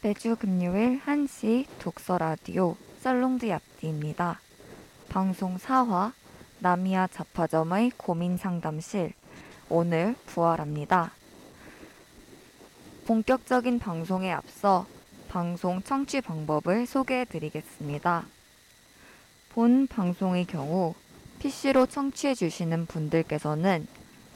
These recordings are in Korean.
매주 금요일 1시 독서 라디오 썰롱드 얍디입니다. 방송 4화 나미야 자파점의 고민 상담실 오늘 부활합니다. 본격적인 방송에 앞서 방송 청취 방법을 소개해 드리겠습니다. 본 방송의 경우 PC로 청취해 주시는 분들께서는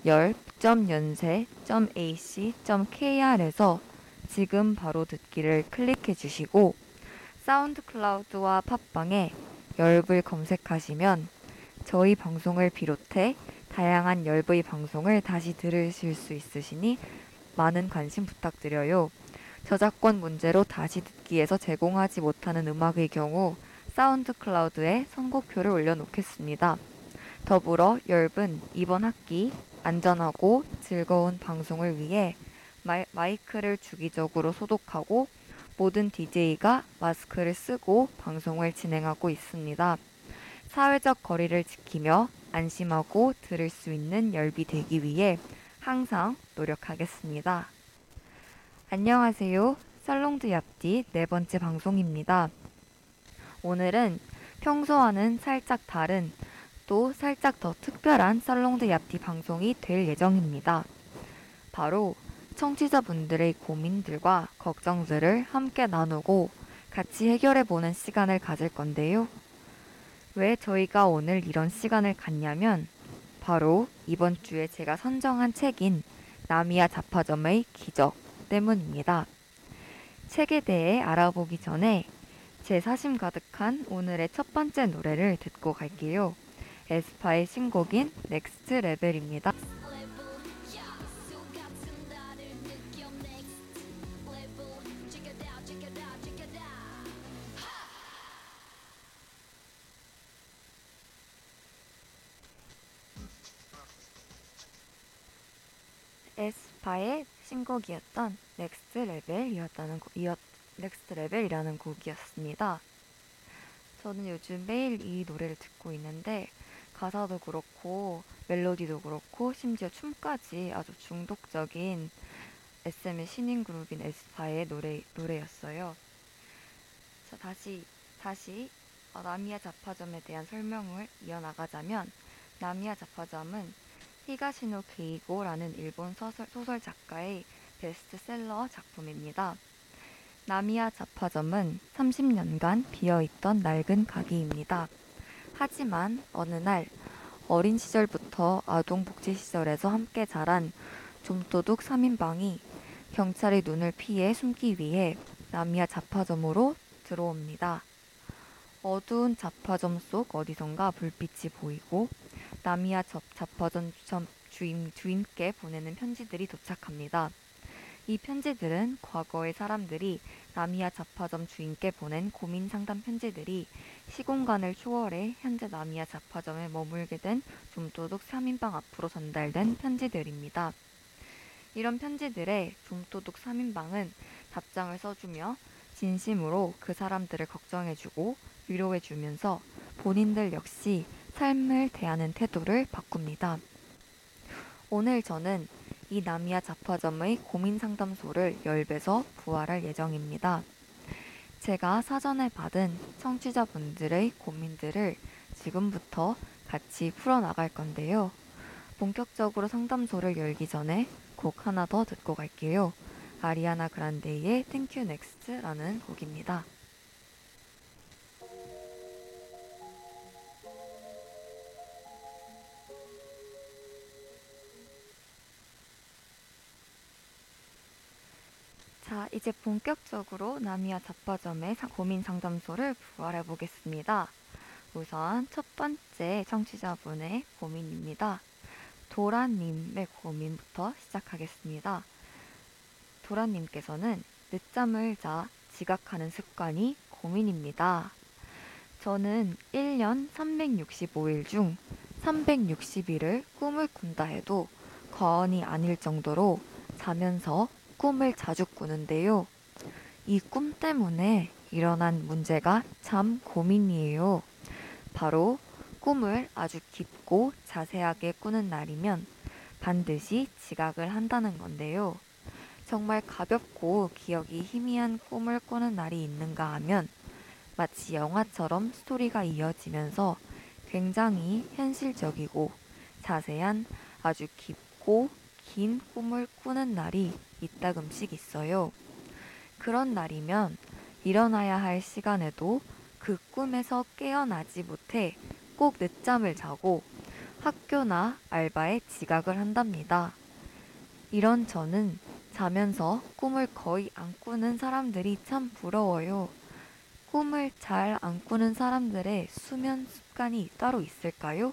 열.연세.ac.kr에서 지금 바로 듣기를 클릭해 주시고 사운드 클라우드와 팟빵에 열불 검색하시면 저희 방송을 비롯해 다양한 열의 방송을 다시 들으실 수 있으시니 많은 관심 부탁드려요. 저작권 문제로 다시 듣기에서 제공하지 못하는 음악의 경우 사운드 클라우드에 선곡표를 올려놓겠습니다. 더불어 열분 이번 학기 안전하고 즐거운 방송을 위해 마이, 마이크를 주기적으로 소독하고 모든 DJ가 마스크를 쓰고 방송을 진행하고 있습니다. 사회적 거리를 지키며 안심하고 들을 수 있는 열비 되기 위해 항상 노력하겠습니다. 안녕하세요. 살롱드 얍디 네 번째 방송입니다. 오늘은 평소와는 살짝 다른 또 살짝 더 특별한 살롱드 얍디 방송이 될 예정입니다. 바로 청취자분들의 고민들과 걱정들을 함께 나누고 같이 해결해보는 시간을 가질 건데요. 왜 저희가 오늘 이런 시간을 갖냐면 바로 이번 주에 제가 선정한 책인 나미야 자파점의 기적 때문입니다. 책에 대해 알아보기 전에 제 사심 가득한 오늘의 첫 번째 노래를 듣고 갈게요. 에스파의 신곡인 넥스트 레벨입니다. 에스파의 신곡이었던 넥스트 레벨이었다는 넥스트 레벨이라는 곡이었습니다. 저는 요즘 매일 이 노래를 듣고 있는데 가사도 그렇고 멜로디도 그렇고 심지어 춤까지 아주 중독적인 SM의 신인 그룹인 에스파의 노래 노래였어요. 자 다시 다시 어, 나미야 잡화점에 대한 설명을 이어나가자면 나미야 잡화점은 히가시노 게이고라는 일본 소설, 소설 작가의 베스트셀러 작품입니다. 나미야 자파점은 30년간 비어있던 낡은 가게입니다. 하지만 어느 날 어린 시절부터 아동복지시설에서 함께 자란 좀도둑 3인방이 경찰의 눈을 피해 숨기 위해 나미야 자파점으로 들어옵니다. 어두운 자파점 속 어디선가 불빛이 보이고 나미야 자파점 주임, 주임께 보내는 편지들이 도착합니다. 이 편지들은 과거의 사람들이 나미야 자파점 주인께 보낸 고민 상담 편지들이 시공간을 초월해 현재 나미야 자파점에 머물게 된 좀도둑 3인방 앞으로 전달된 편지들입니다. 이런 편지들에 좀도둑 3인방은 답장을 써주며 진심으로 그 사람들을 걱정해주고 위로해주면서 본인들 역시 삶을 대하는 태도를 바꿉니다. 오늘 저는 이 나미야 자파점의 고민 상담소를 열배서 부활할 예정입니다. 제가 사전에 받은 청취자분들의 고민들을 지금부터 같이 풀어나갈 건데요. 본격적으로 상담소를 열기 전에 곡 하나 더 듣고 갈게요. 아리아나 그란데이의 Thank You Next라는 곡입니다. 이제 본격적으로 나미야 잡화점의 고민 상담소를 부활해 보겠습니다. 우선 첫 번째 청취자분의 고민입니다. 도라님의 고민부터 시작하겠습니다. 도라님께서는 늦잠을 자 지각하는 습관이 고민입니다. 저는 1년 365일 중 360일을 꿈을 꾼다 해도 과언이 아닐 정도로 자면서 꿈을 자주 꾸는데요. 이 꿈 때문에 일어난 문제가 참 고민이에요. 바로 꿈을 아주 깊고 자세하게 꾸는 날이면 반드시 지각을 한다는 건데요. 정말 가볍고 기억이 희미한 꿈을 꾸는 날이 있는가 하면 마치 영화처럼 스토리가 이어지면서 굉장히 현실적이고 자세한 아주 깊고 긴 꿈을 꾸는 날이 이따금씩 있어요. 그런 날이면 일어나야 할 시간에도 그 꿈에서 깨어나지 못해 꼭 늦잠을 자고 학교나 알바에 지각을 한답니다. 이런 저는 자면서 꿈을 거의 안 꾸는 사람들이 참 부러워요. 꿈을 잘 안 꾸는 사람들의 수면 습관이 따로 있을까요?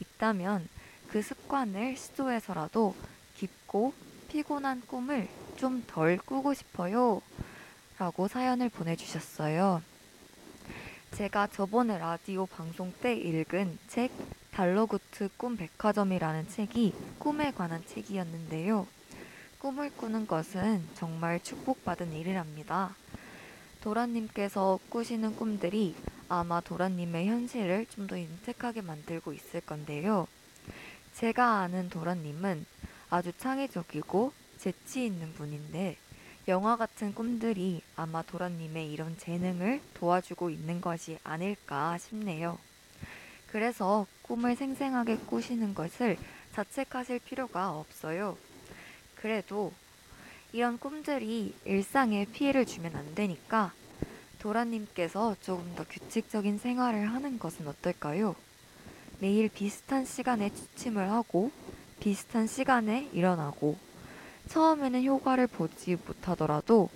있다면 그 습관을 시도해서라도 깊고 피곤한 꿈을 좀 덜 꾸고 싶어요. 라고 사연을 보내주셨어요. 제가 저번에 라디오 방송 때 읽은 책 달러구트 꿈 백화점이라는 책이 꿈에 관한 책이었는데요. 꿈을 꾸는 것은 정말 축복받은 일이랍니다. 도라님께서 꾸시는 꿈들이 아마 도라님의 현실을 좀더 인색하게 만들고 있을 건데요. 제가 아는 도라님은 아주 창의적이고 재치 있는 분인데 영화 같은 꿈들이 아마 도라님의 이런 재능을 도와주고 있는 것이 아닐까 싶네요. 그래서 꿈을 생생하게 꾸시는 것을 자책하실 필요가 없어요. 그래도 이런 꿈들이 일상에 피해를 주면 안 되니까 도라님께서 조금 더 규칙적인 생활을 하는 것은 어떨까요? 매일 비슷한 시간에 취침을 하고 비슷한 시간에 일어나고 처음에는 효과를 보지 못하더라도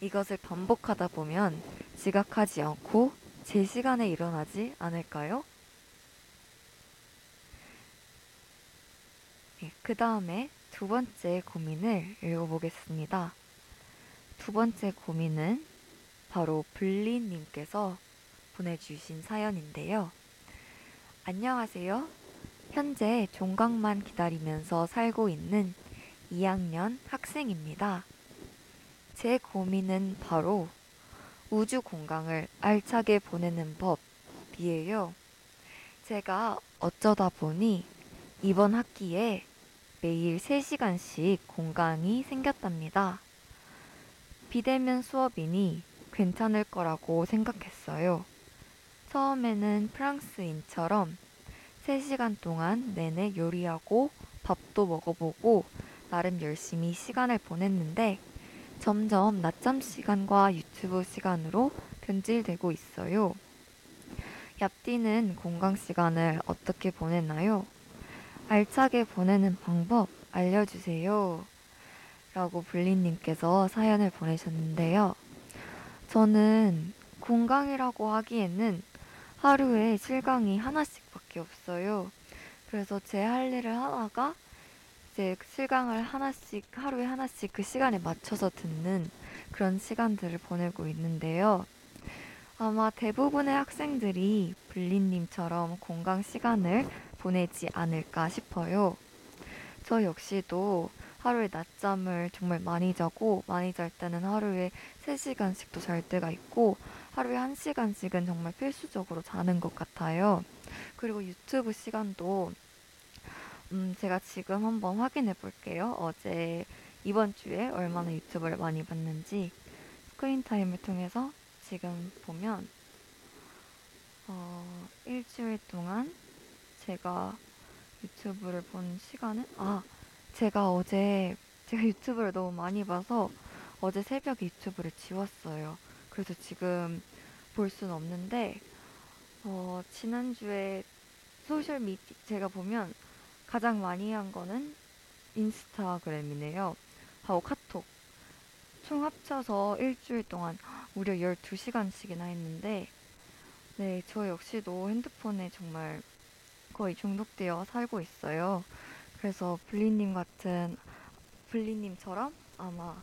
이것을 반복하다 보면 지각하지 않고 제 시간에 일어나지 않을까요? 네, 그 다음에 두 번째 고민을 읽어보겠습니다. 두 번째 고민은 바로 블리님께서 보내주신 사연인데요. 안녕하세요. 현재 종강만 기다리면서 살고 있는 2학년 학생입니다. 제 고민은 바로 우주 공강을 알차게 보내는 법이에요. 제가 어쩌다 보니 이번 학기에 매일 3시간씩 공강이 생겼답니다. 비대면 수업이니 괜찮을 거라고 생각했어요. 처음에는 프랑스인처럼 3시간 동안 내내 요리하고 밥도 먹어보고 나름 열심히 시간을 보냈는데 점점 낮잠 시간과 유튜브 시간으로 변질되고 있어요. 얍디는 공강 시간을 어떻게 보냈나요? 알차게 보내는 방법 알려주세요. 라고 블리님께서 사연을 보내셨는데요. 저는 공강이라고 하기에는 하루에 실강이 하나씩밖에 없어요. 그래서 제 할 일을 하다가 이제 실강을 하나씩 하루에 하나씩 그 시간에 맞춰서 듣는 그런 시간들을 보내고 있는데요. 아마 대부분의 학생들이 블리님처럼 공강 시간을 보내지 않을까 싶어요. 저 역시도 하루에 낮잠을 정말 많이 자고 많이 잘 때는 하루에 3시간씩도 잘 때가 있고 하루에 1시간씩은 정말 필수적으로 자는 것 같아요. 그리고 유튜브 시간도 음, 제가 지금 한번 확인해 볼게요. 어제 이번 주에 얼마나 유튜브를 많이 봤는지 screen time을 통해서 지금 보면 어, 일주일 동안 제가 유튜브를 본 시간은 아 제가 어제 제가 유튜브를 너무 많이 봐서 어제 새벽에 유튜브를 지웠어요. 그래서 지금 볼 수는 없는데 어, 지난주에 social media 제가 보면 가장 많이 한 거는 인스타그램이네요. 하고 카톡. 총 합쳐서 일주일 동안 무려 12시간씩이나 했는데, 네, 저 역시도 핸드폰에 정말 거의 중독되어 살고 있어요. 그래서 블리님 같은, 블리님처럼 아마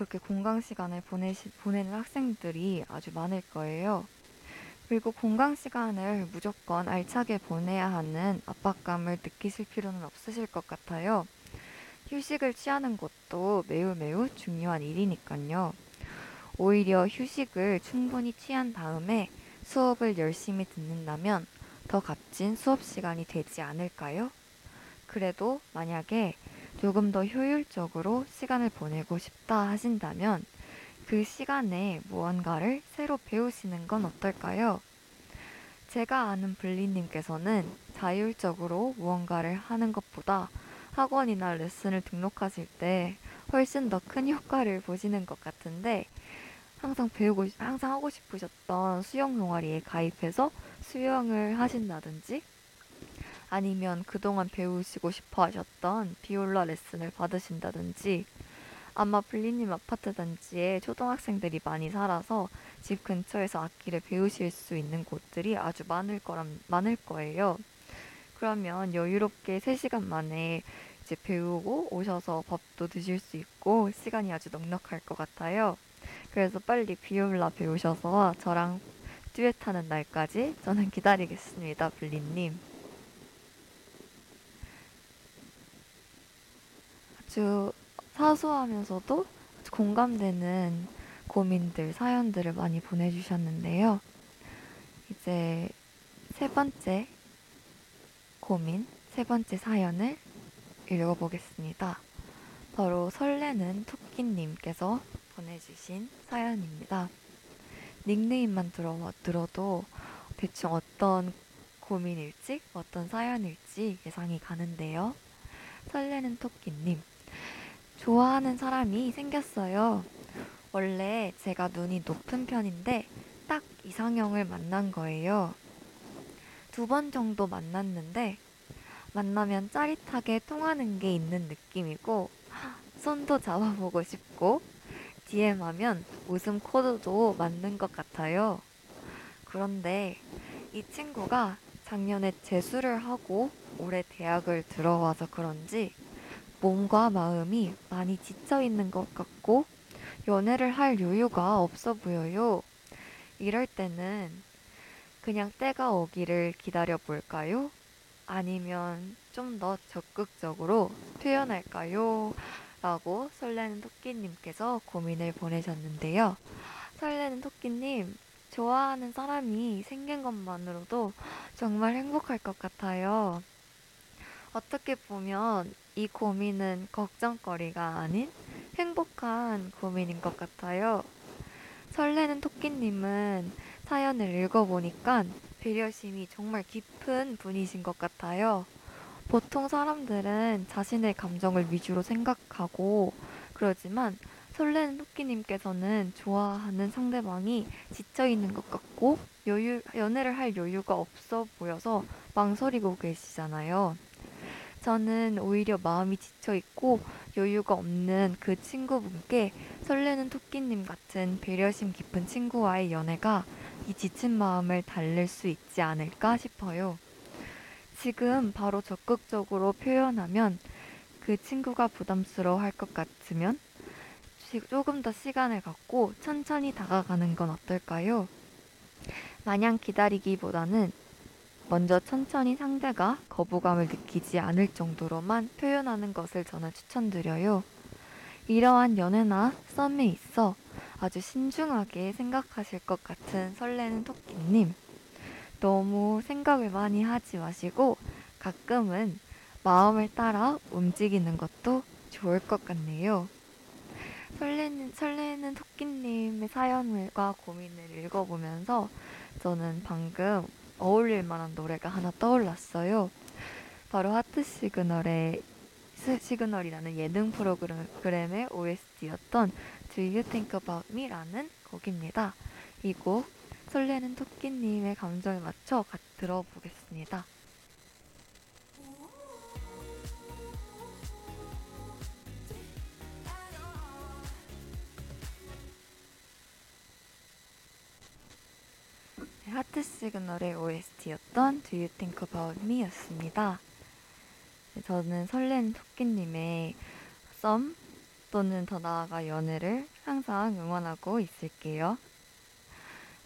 그렇게 공강 시간을 보내시, 보내는 학생들이 아주 많을 거예요. 그리고 공강 시간을 무조건 알차게 보내야 하는 압박감을 느끼실 필요는 없으실 것 같아요. 휴식을 취하는 것도 매우 매우 중요한 일이니까요. 오히려 휴식을 충분히 취한 다음에 수업을 열심히 듣는다면 더 값진 수업 시간이 되지 않을까요? 그래도 만약에 조금 더 효율적으로 시간을 보내고 싶다 하신다면 그 시간에 무언가를 새로 배우시는 건 어떨까요? 제가 아는 블리님께서는 자율적으로 무언가를 하는 것보다 학원이나 레슨을 등록하실 때 훨씬 더 큰 효과를 보시는 것 같은데 항상 배우고 항상 하고 싶으셨던 수영 동아리에 가입해서 수영을 하신다든지 아니면 그동안 배우시고 싶어 하셨던 비올라 레슨을 받으신다든지 아마 블리님 아파트 단지에 초등학생들이 많이 살아서 집 근처에서 악기를 배우실 수 있는 곳들이 아주 많을 거람, 많을 거예요. 그러면 여유롭게 3시간 만에 이제 배우고 오셔서 밥도 드실 수 있고 시간이 아주 넉넉할 것 같아요. 그래서 빨리 비올라 배우셔서 저랑 듀엣하는 날까지 저는 기다리겠습니다, 블리님. 아주 사소하면서도 공감되는 고민들, 사연들을 많이 보내주셨는데요. 이제 세 번째 고민, 세 번째 사연을 읽어보겠습니다. 바로 설레는 토끼님께서 보내주신 사연입니다. 닉네임만 들어, 들어도 대충 어떤 고민일지, 어떤 사연일지 예상이 가는데요. 설레는 토끼님. 좋아하는 사람이 생겼어요. 원래 제가 눈이 높은 편인데 딱 이상형을 만난 거예요. 두 번 정도 만났는데 만나면 짜릿하게 통하는 게 있는 느낌이고 손도 잡아보고 싶고 DM하면 웃음 코드도 맞는 것 같아요. 그런데 이 친구가 작년에 재수를 하고 올해 대학을 들어와서 그런지 몸과 마음이 많이 지쳐 있는 것 같고 연애를 할 여유가 없어 보여요. 이럴 때는 그냥 때가 오기를 기다려 볼까요? 아니면 좀 더 적극적으로 표현할까요? 라고 설레는 토끼님께서 고민을 보내셨는데요. 설레는 토끼님, 좋아하는 사람이 생긴 것만으로도 정말 행복할 것 같아요. 어떻게 보면 이 고민은 걱정거리가 아닌 행복한 고민인 것 같아요. 설레는 토끼님은 사연을 읽어보니까 배려심이 정말 깊은 분이신 것 같아요. 보통 사람들은 자신의 감정을 위주로 생각하고 그러지만 설레는 토끼님께서는 좋아하는 상대방이 지쳐있는 것 같고 여유, 연애를 할 여유가 없어 보여서 망설이고 계시잖아요. 저는 오히려 마음이 지쳐 있고 여유가 없는 그 친구분께 설레는 토끼님 같은 배려심 깊은 친구와의 연애가 이 지친 마음을 달랠 수 있지 않을까 싶어요. 지금 바로 적극적으로 표현하면 그 친구가 부담스러워 할 것 같으면 조금 더 시간을 갖고 천천히 다가가는 건 어떨까요? 마냥 기다리기보다는 먼저 천천히 상대가 거부감을 느끼지 않을 정도로만 표현하는 것을 저는 추천드려요. 이러한 연애나 썸에 있어 아주 신중하게 생각하실 것 같은 설레는 토끼님. 너무 생각을 많이 하지 마시고 가끔은 마음을 따라 움직이는 것도 좋을 것 같네요. 설레는, 설레는 토끼님의 사연과 고민을 읽어보면서 저는 방금 어울릴 만한 노래가 하나 떠올랐어요. 바로 하트 시그널의 시그널이라는 예능 프로그램의 OST였던 Do You Think About Me라는 곡입니다. 이 곡 설레는 토끼님의 감정에 맞춰 들어보겠습니다. 하트 시그널의 OST였던 Do You Think About Me 였습니다. 저는 설렌 토끼님의 썸 또는 더 나아가 연애를 항상 응원하고 있을게요.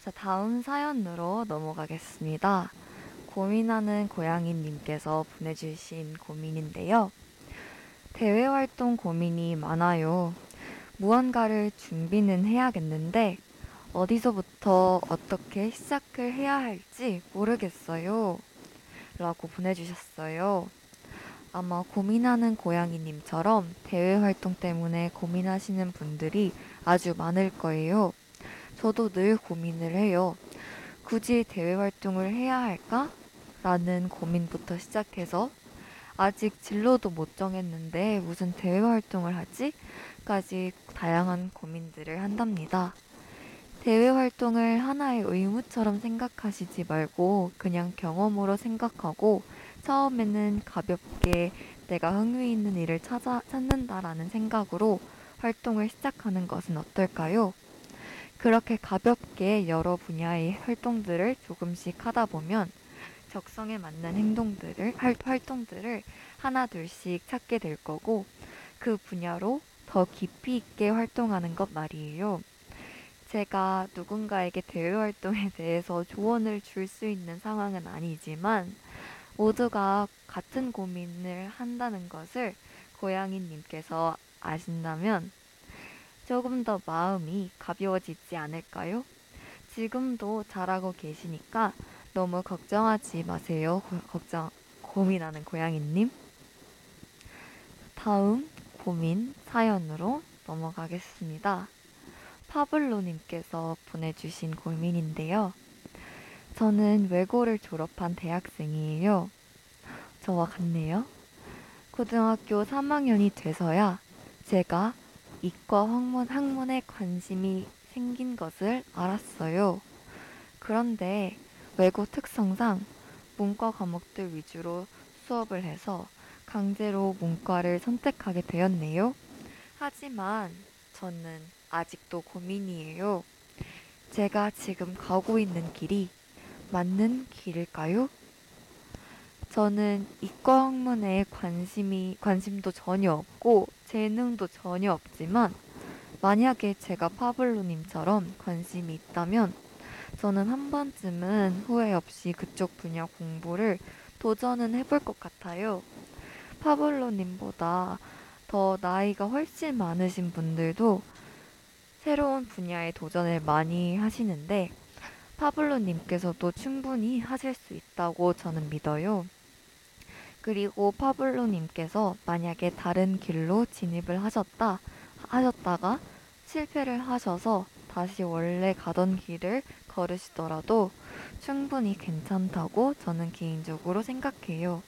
자, 다음 사연으로 넘어가겠습니다. 고민하는 고양이님께서 보내주신 고민인데요. 대외 활동 고민이 많아요. 무언가를 준비는 해야겠는데 어디서부터 어떻게 시작을 해야 할지 모르겠어요. 라고 보내주셨어요. 아마 고민하는 고양이님처럼 대외 활동 때문에 고민하시는 분들이 아주 많을 거예요. 저도 늘 고민을 해요. 굳이 대외 활동을 해야 할까? 라는 고민부터 시작해서 아직 진로도 못 정했는데 무슨 대외 활동을 하지? 까지 다양한 고민들을 한답니다. 대외 활동을 하나의 의무처럼 생각하시지 말고 그냥 경험으로 생각하고 처음에는 가볍게 내가 흥미 있는 일을 찾아, 찾는다라는 생각으로 활동을 시작하는 것은 어떨까요? 그렇게 가볍게 여러 분야의 활동들을 조금씩 하다 보면 적성에 맞는 행동들을, 활동들을 하나 둘씩 찾게 될 거고 그 분야로 더 깊이 있게 활동하는 것 말이에요. 제가 누군가에게 대외 활동에 대해서 조언을 줄 수 있는 상황은 아니지만 모두가 같은 고민을 한다는 것을 고양이님께서 아신다면 조금 더 마음이 가벼워지지 않을까요? 지금도 잘하고 계시니까 너무 걱정하지 마세요. 고, 걱정, 고민하는 고양이님. 다음 고민 사연으로 넘어가겠습니다. 파블로님께서 보내주신 고민인데요. 저는 외고를 졸업한 대학생이에요. 저와 같네요. 고등학교 3학년이 돼서야 제가 이과 학문, 학문에 관심이 생긴 것을 알았어요. 그런데 외고 특성상 문과 과목들 위주로 수업을 해서 강제로 문과를 선택하게 되었네요. 하지만 저는 아직도 고민이에요. 제가 지금 가고 있는 길이 맞는 길일까요? 저는 이과 학문에 관심이, 관심도 전혀 없고 재능도 전혀 없지만 만약에 제가 파블로님처럼 관심이 있다면 저는 한 번쯤은 후회 없이 그쪽 분야 공부를 도전은 해볼 것 같아요. 파블로님보다 더 나이가 훨씬 많으신 분들도 새로운 분야에 도전을 많이 하시는데 파블로님께서도 충분히 하실 수 있다고 저는 믿어요. 그리고 파블로님께서 만약에 다른 길로 진입을 하셨다, 하셨다가 실패를 하셔서 다시 원래 가던 길을 걸으시더라도 충분히 괜찮다고 저는 개인적으로 생각해요.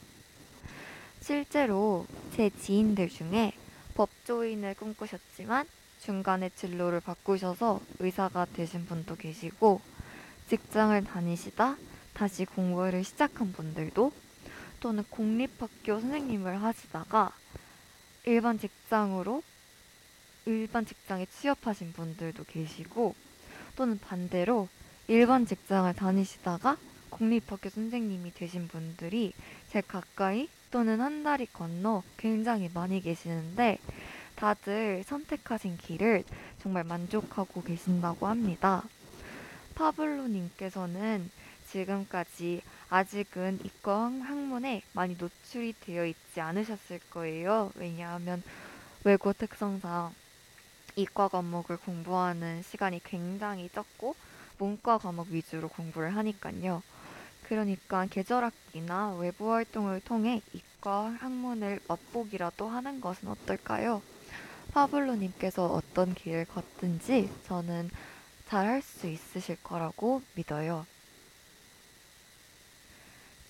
실제로 제 지인들 중에 법조인을 꿈꾸셨지만 중간에 진로를 바꾸셔서 의사가 되신 분도 계시고 직장을 다니시다 다시 공부를 시작한 분들도 또는 공립학교 선생님을 하시다가 일반 직장으로 일반 직장에 취업하신 분들도 계시고 또는 반대로 일반 직장을 다니시다가 공립학교 선생님이 되신 분들이 제 가까이 또는 한 다리 건너 굉장히 많이 계시는데 다들 선택하신 길을 정말 만족하고 계신다고 합니다. 파블로님께서는 지금까지 아직은 이과 학문에 많이 노출이 되어 있지 않으셨을 거예요. 왜냐하면 외고 특성상 이과 과목을 공부하는 시간이 굉장히 적고 문과 과목 위주로 공부를 하니까요. 그러니까 계절학기나 외부 활동을 통해 이과 학문을 맛보기라도 하는 것은 어떨까요? 파블로님께서 어떤 길을 걷든지 저는 잘 할 수 있으실 거라고 믿어요.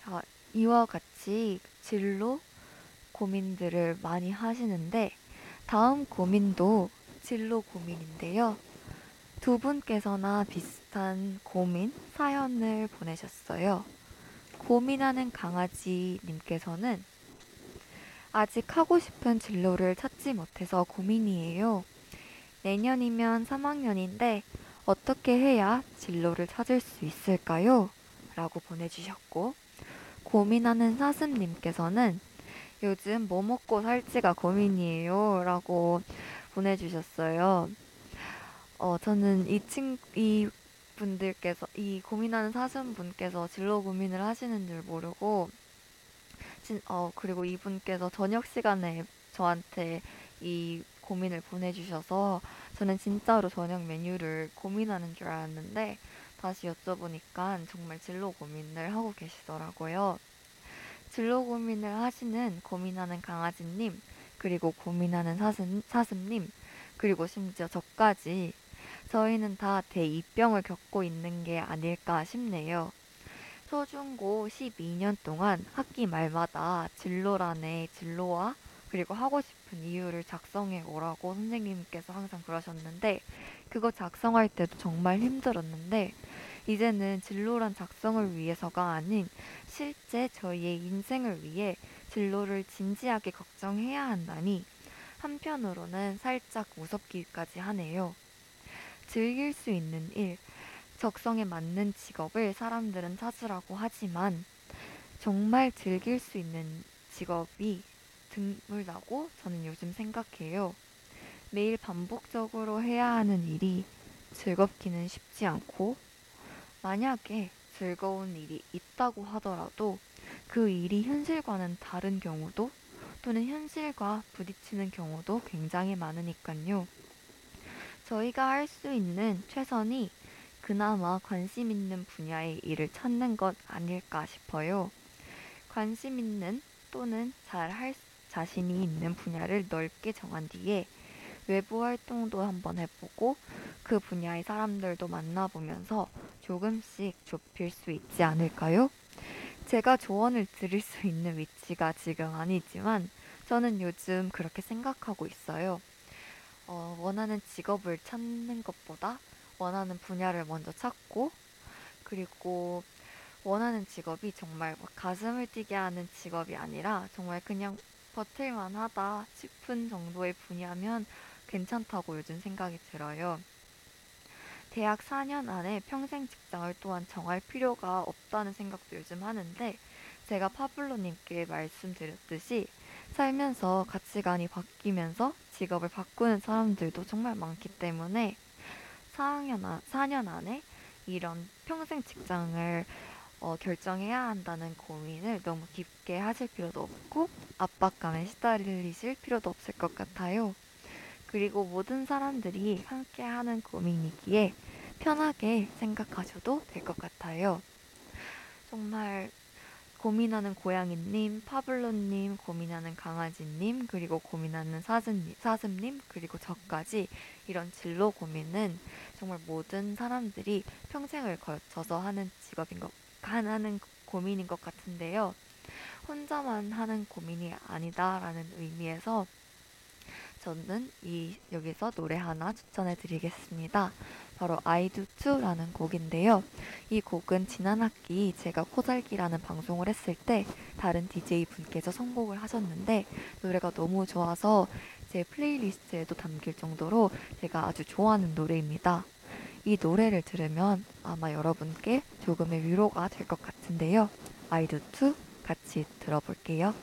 자, 이와 같이 진로 고민들을 많이 하시는데 다음 고민도 진로 고민인데요. 두 분께서나 비슷한 고민 사연을 보내셨어요. 고민하는 강아지님께서는 아직 하고 싶은 진로를 찾지 못해서 고민이에요. 내년이면 3학년인데 어떻게 해야 진로를 찾을 수 있을까요? 라고 보내주셨고, 고민하는 사슴님께서는 요즘 뭐 먹고 살지가 고민이에요. 라고 보내주셨어요. 어, 저는 이 친, 이 분들께서, 이 고민하는 사슴분께서 진로 고민을 하시는 줄 모르고, 진, 어, 그리고 이분께서 저녁 시간에 저한테 이 고민을 보내주셔서 저는 진짜로 저녁 메뉴를 고민하는 줄 알았는데 다시 여쭤보니까 정말 진로 고민을 하고 계시더라고요. 진로 고민을 하시는 고민하는 강아지님, 그리고 고민하는 사슴, 사슴님, 그리고 심지어 저까지 저희는 다 대2병을 겪고 있는 게 아닐까 싶네요. 초중고 12년 동안 학기 말마다 진로란에 진로와 그리고 하고 싶은 이유를 작성해 오라고 선생님께서 항상 그러셨는데 그거 작성할 때도 정말 힘들었는데 이제는 진로란 작성을 위해서가 아닌 실제 저희의 인생을 위해 진로를 진지하게 걱정해야 한다니 한편으로는 살짝 무섭기까지 하네요. 즐길 수 있는 일, 적성에 맞는 직업을 사람들은 찾으라고 하지만 정말 즐길 수 있는 직업이 드물다고 저는 요즘 생각해요. 매일 반복적으로 해야 하는 일이 즐겁기는 쉽지 않고 만약에 즐거운 일이 있다고 하더라도 그 일이 현실과는 다른 경우도 또는 현실과 부딪히는 경우도 굉장히 많으니까요. 저희가 할 수 있는 최선이 그나마 관심 있는 분야의 일을 찾는 것 아닐까 싶어요. 관심 있는 또는 잘 할 자신이 있는 분야를 넓게 정한 뒤에 외부 활동도 한번 해보고 그 분야의 사람들도 만나보면서 조금씩 좁힐 수 있지 않을까요? 제가 조언을 드릴 수 있는 위치가 지금 아니지만 저는 요즘 그렇게 생각하고 있어요. 어, 원하는 직업을 찾는 것보다 원하는 분야를 먼저 찾고 그리고 원하는 직업이 정말 가슴을 뛰게 하는 직업이 아니라 정말 그냥 버틸만 하다 싶은 정도의 분야면 괜찮다고 요즘 생각이 들어요. 대학 4년 안에 평생 직장을 또한 정할 필요가 없다는 생각도 요즘 하는데 제가 파블로님께 말씀드렸듯이 살면서 가치관이 바뀌면서 직업을 바꾸는 사람들도 정말 많기 때문에 4학년 안, 4년 안에 이런 평생 직장을 어, 결정해야 한다는 고민을 너무 깊게 하실 필요도 없고 압박감에 시달리실 필요도 없을 것 같아요. 그리고 모든 사람들이 함께 하는 고민이기에 편하게 생각하셔도 될 것 같아요. 정말 고민하는 고양이님, 파블로님, 고민하는 강아지님, 그리고 고민하는 사슴님, 사슴님, 그리고 저까지 이런 진로 고민은 정말 모든 사람들이 평생을 걸쳐서 하는 직업인 것, 하는 고민인 것 같은데요. 혼자만 하는 고민이 아니다라는 의미에서 저는 이 여기서 노래 하나 추천해 드리겠습니다. 바로 I Do Too라는 곡인데요. 이 곡은 지난 학기 제가 코달기라는 방송을 했을 때 다른 DJ 분께서 선곡을 하셨는데 노래가 너무 좋아서 제 플레이리스트에도 담길 정도로 제가 아주 좋아하는 노래입니다. 이 노래를 들으면 아마 여러분께 조금의 위로가 될 것 같은데요. I Do Too 같이 들어볼게요.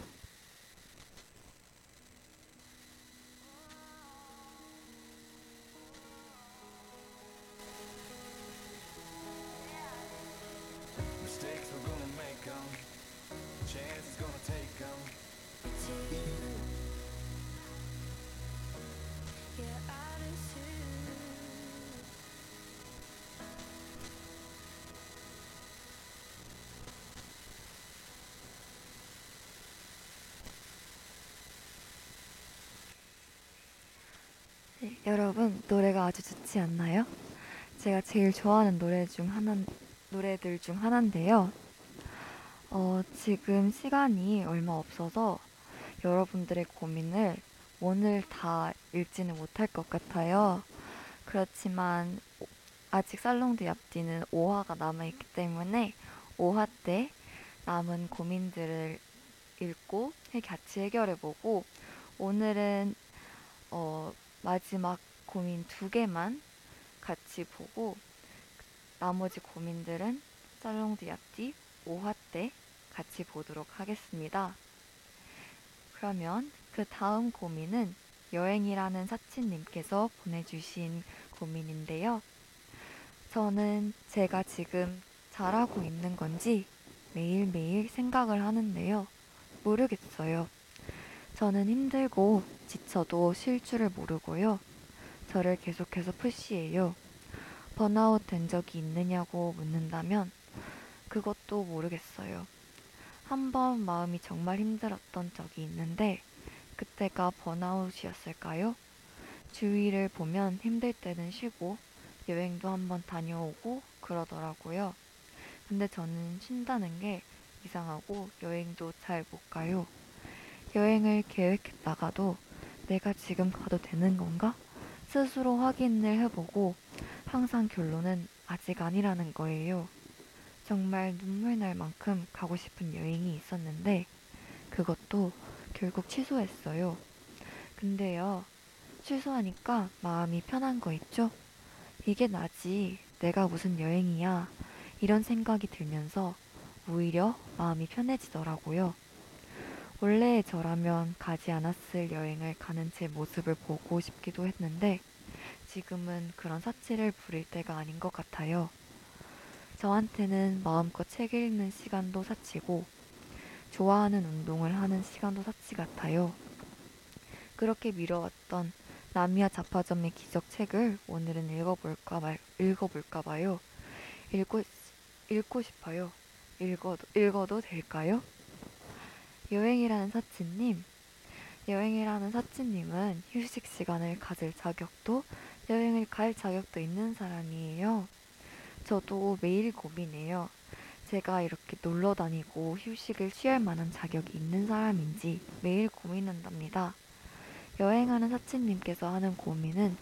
여러분 노래가 아주 좋지 않나요? 제가 제일 좋아하는 노래 중 하나 노래들 중 하나인데요. 어, 지금 시간이 얼마 없어서 여러분들의 고민을 오늘 다 읽지는 못할 것 같아요. 그렇지만 오- 아직 살롱드 얍디는 5화가 남아 있기 때문에 5화 때 남은 고민들을 읽고 해- 같이 해결해보고 오늘은 어, 마지막 고민 두 개만 같이 보고 나머지 고민들은 살롱드 얍디 5화 때 같이 보도록 하겠습니다. 그러면 그 다음 고민은 여행이라는 사치님께서 보내주신 고민인데요. 저는 제가 지금 잘하고 있는 건지 매일매일 생각을 하는데요. 모르겠어요. 저는 힘들고 지쳐도 쉴 줄을 모르고요. 저를 계속해서 푸시해요. 번아웃 된 적이 있느냐고 묻는다면 그것도 모르겠어요. 한 번 마음이 정말 힘들었던 적이 있는데 그때가 번아웃이었을까요? 주위를 보면 힘들 때는 쉬고 여행도 한번 다녀오고 그러더라고요. 근데 저는 쉰다는 게 이상하고 여행도 잘 못 가요. 여행을 계획했다가도 내가 지금 가도 되는 건가? 스스로 확인을 해보고 항상 결론은 아직 아니라는 거예요. 정말 눈물 날 만큼 가고 싶은 여행이 있었는데 그것도 결국 취소했어요. 근데요, 취소하니까 마음이 편한 거 있죠? 이게 나지. 내가 무슨 여행이야. 이런 생각이 들면서 오히려 마음이 편해지더라고요. 원래 저라면 가지 않았을 여행을 가는 제 모습을 보고 싶기도 했는데 지금은 그런 사치를 부릴 때가 아닌 것 같아요. 저한테는 마음껏 책 읽는 시간도 사치고 좋아하는 운동을 하는 시간도 사치 같아요. 그렇게 미뤄왔던 나미야 잡화점의 기적 책을 오늘은 읽어볼까 말 읽어볼까 봐요. 읽고 읽고 싶어요. 읽어도 읽어도 될까요? 여행이라는 사치님, 여행이라는 사치님은 휴식 시간을 가질 자격도 여행을 갈 자격도 있는 사람이에요. 저도 매일 고민해요. 제가 이렇게 놀러 다니고 휴식을 취할 만한 자격이 있는 사람인지 매일 고민한답니다. 여행하는 사치님께서 하는 고민은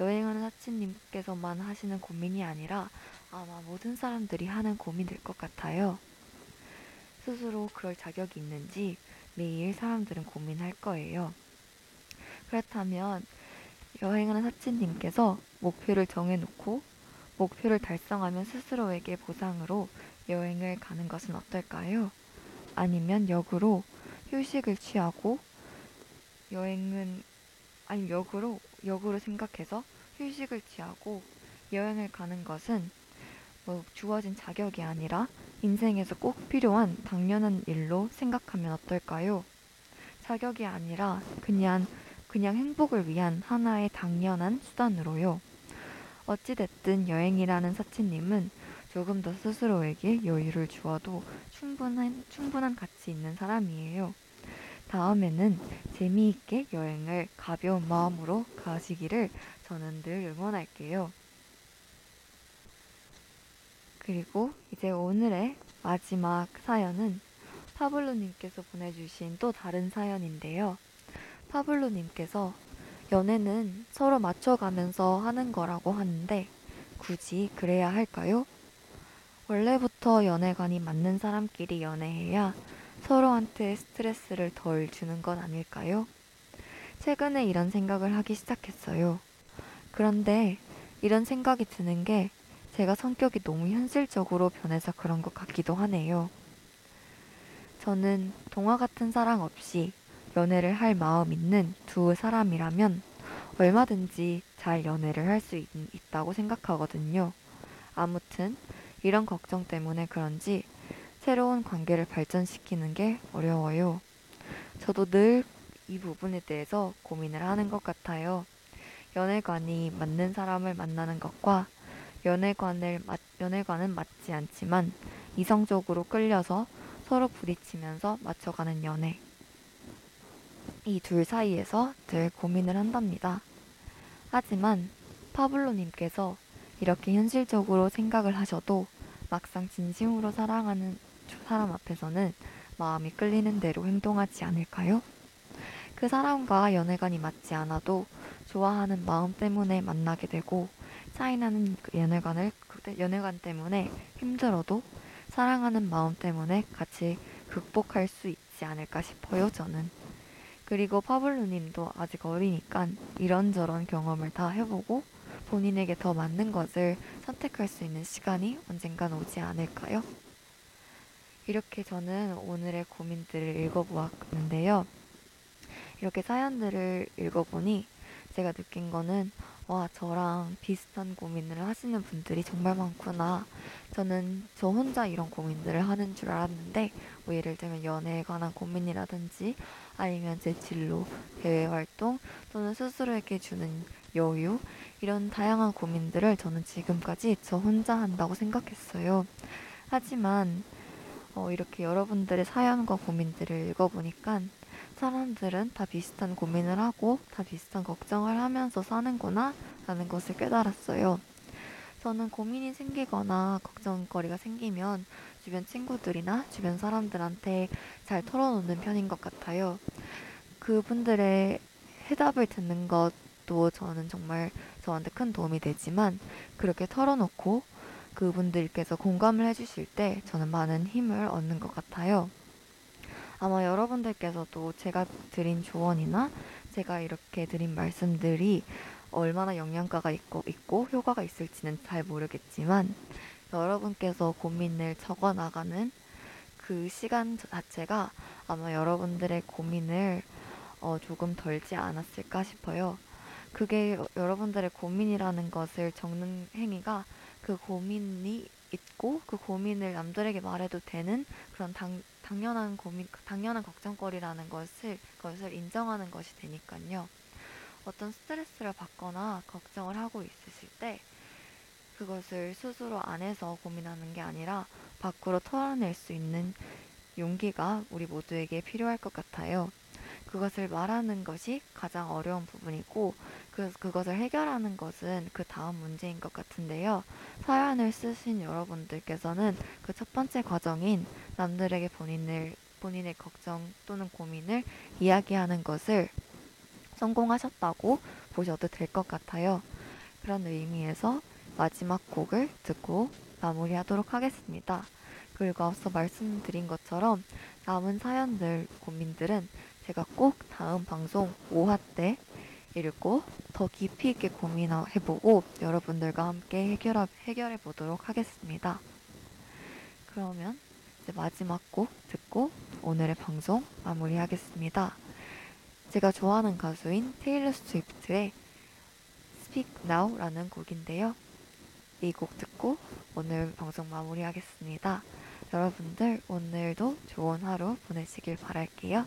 여행하는 사치님께서만 하시는 고민이 아니라 아마 모든 사람들이 하는 고민일 것 같아요. 스스로 그럴 자격이 있는지 매일 사람들은 고민할 거예요. 그렇다면 여행하는 사치님께서 목표를 정해놓고 목표를 달성하면 스스로에게 보상으로 여행을 가는 것은 어떨까요? 아니면 역으로 휴식을 취하고 여행은 아니 역으로 역으로 생각해서 휴식을 취하고 여행을 가는 것은 뭐 주어진 자격이 아니라 인생에서 꼭 필요한 당연한 일로 생각하면 어떨까요? 자격이 아니라 그냥 그냥 행복을 위한 하나의 당연한 수단으로요. 어찌됐든 여행이라는 사치님은 조금 더 스스로에게 여유를 주어도 충분한, 충분한 가치 있는 사람이에요. 다음에는 재미있게 여행을 가벼운 마음으로 가시기를 저는 늘 응원할게요. 그리고 이제 오늘의 마지막 사연은 파블로님께서 보내주신 또 다른 사연인데요. 파블로님께서 연애는 서로 맞춰가면서 하는 거라고 하는데 굳이 그래야 할까요? 원래부터 연애관이 맞는 사람끼리 연애해야 서로한테 스트레스를 덜 주는 건 아닐까요? 최근에 이런 생각을 하기 시작했어요. 그런데 이런 생각이 드는 게 제가 성격이 너무 현실적으로 변해서 그런 것 같기도 하네요. 저는 동화 같은 사랑 없이 연애를 할 마음 있는 두 사람이라면 얼마든지 잘 연애를 할 수 있다고 생각하거든요. 아무튼 이런 걱정 때문에 그런지 새로운 관계를 발전시키는 게 어려워요. 저도 늘 이 부분에 대해서 고민을 하는 것 같아요. 연애관이 맞는 사람을 만나는 것과 연애관을 맞, 연애관은 맞지 않지만 이성적으로 끌려서 서로 부딪히면서 맞춰가는 연애. 이 둘 사이에서 늘 고민을 한답니다. 하지만 파블로님께서 이렇게 현실적으로 생각을 하셔도 막상 진심으로 사랑하는 사람 앞에서는 마음이 끌리는 대로 행동하지 않을까요? 그 사람과 연애관이 맞지 않아도 좋아하는 마음 때문에 만나게 되고 차이나는 그 연애관을 연애관 때문에 힘들어도 사랑하는 마음 때문에 같이 극복할 수 있지 않을까 싶어요, 저는. 그리고 파블로님도 아직 어리니까 이런저런 경험을 다 해보고 본인에게 더 맞는 것을 선택할 수 있는 시간이 언젠간 오지 않을까요? 이렇게 저는 오늘의 고민들을 읽어보았는데요. 이렇게 사연들을 읽어보니 제가 느낀 거는 와, 저랑 비슷한 고민을 하시는 분들이 정말 많구나. 저는 저 혼자 이런 고민들을 하는 줄 알았는데, 뭐 예를 들면 연애에 관한 고민이라든지, 아니면 제 진로, 대외 활동, 또는 스스로에게 주는 여유, 이런 다양한 고민들을 저는 지금까지 저 혼자 한다고 생각했어요. 하지만, 어, 이렇게 여러분들의 사연과 고민들을 읽어보니까 사람들은 다 비슷한 고민을 하고 다 비슷한 걱정을 하면서 사는구나 라는 것을 깨달았어요. 저는 고민이 생기거나 걱정거리가 생기면 주변 친구들이나 주변 사람들한테 잘 털어놓는 편인 것 같아요. 그분들의 해답을 듣는 것도 저는 정말 저한테 큰 도움이 되지만 그렇게 털어놓고 그분들께서 공감을 해주실 때 저는 많은 힘을 얻는 것 같아요. 아마 여러분들께서도 제가 드린 조언이나 제가 이렇게 드린 말씀들이 얼마나 영양가가 있고, 있고 효과가 있을지는 잘 모르겠지만 여러분께서 고민을 적어 나가는 그 시간 자체가 아마 여러분들의 고민을 어, 조금 덜지 않았을까 싶어요. 그게 여- 여러분들의 고민이라는 것을 적는 행위가 그 고민이 있고 그 고민을 남들에게 말해도 되는 그런 당, 당연한 고민, 당연한 걱정거리라는 것을 것을 인정하는 것이 되니까요. 어떤 스트레스를 받거나 걱정을 하고 있으실 때 그것을 스스로 안에서 고민하는 게 아니라 밖으로 털어낼 수 있는 용기가 우리 모두에게 필요할 것 같아요. 그것을 말하는 것이 가장 어려운 부분이고 그, 그것을 해결하는 것은 그 다음 문제인 것 같은데요. 사연을 쓰신 여러분들께서는 그 첫 번째 과정인 남들에게 본인을 본인의 걱정 또는 고민을 이야기하는 것을 성공하셨다고 보셔도 될 것 같아요. 그런 의미에서 마지막 곡을 듣고 마무리하도록 하겠습니다. 그리고 앞서 말씀드린 것처럼 남은 사연들, 고민들은 제가 꼭 다음 방송 5화 때 읽고 더 깊이 있게 고민해보고 여러분들과 함께 해결하, 해결해 보도록 하겠습니다. 그러면 이제 마지막 곡 듣고 오늘의 방송 마무리하겠습니다. 제가 좋아하는 가수인 테일러 스위프트의 Speak Now라는 곡인데요. 이 곡 듣고 오늘 방송 마무리하겠습니다. 여러분들 오늘도 좋은 하루 보내시길 바랄게요.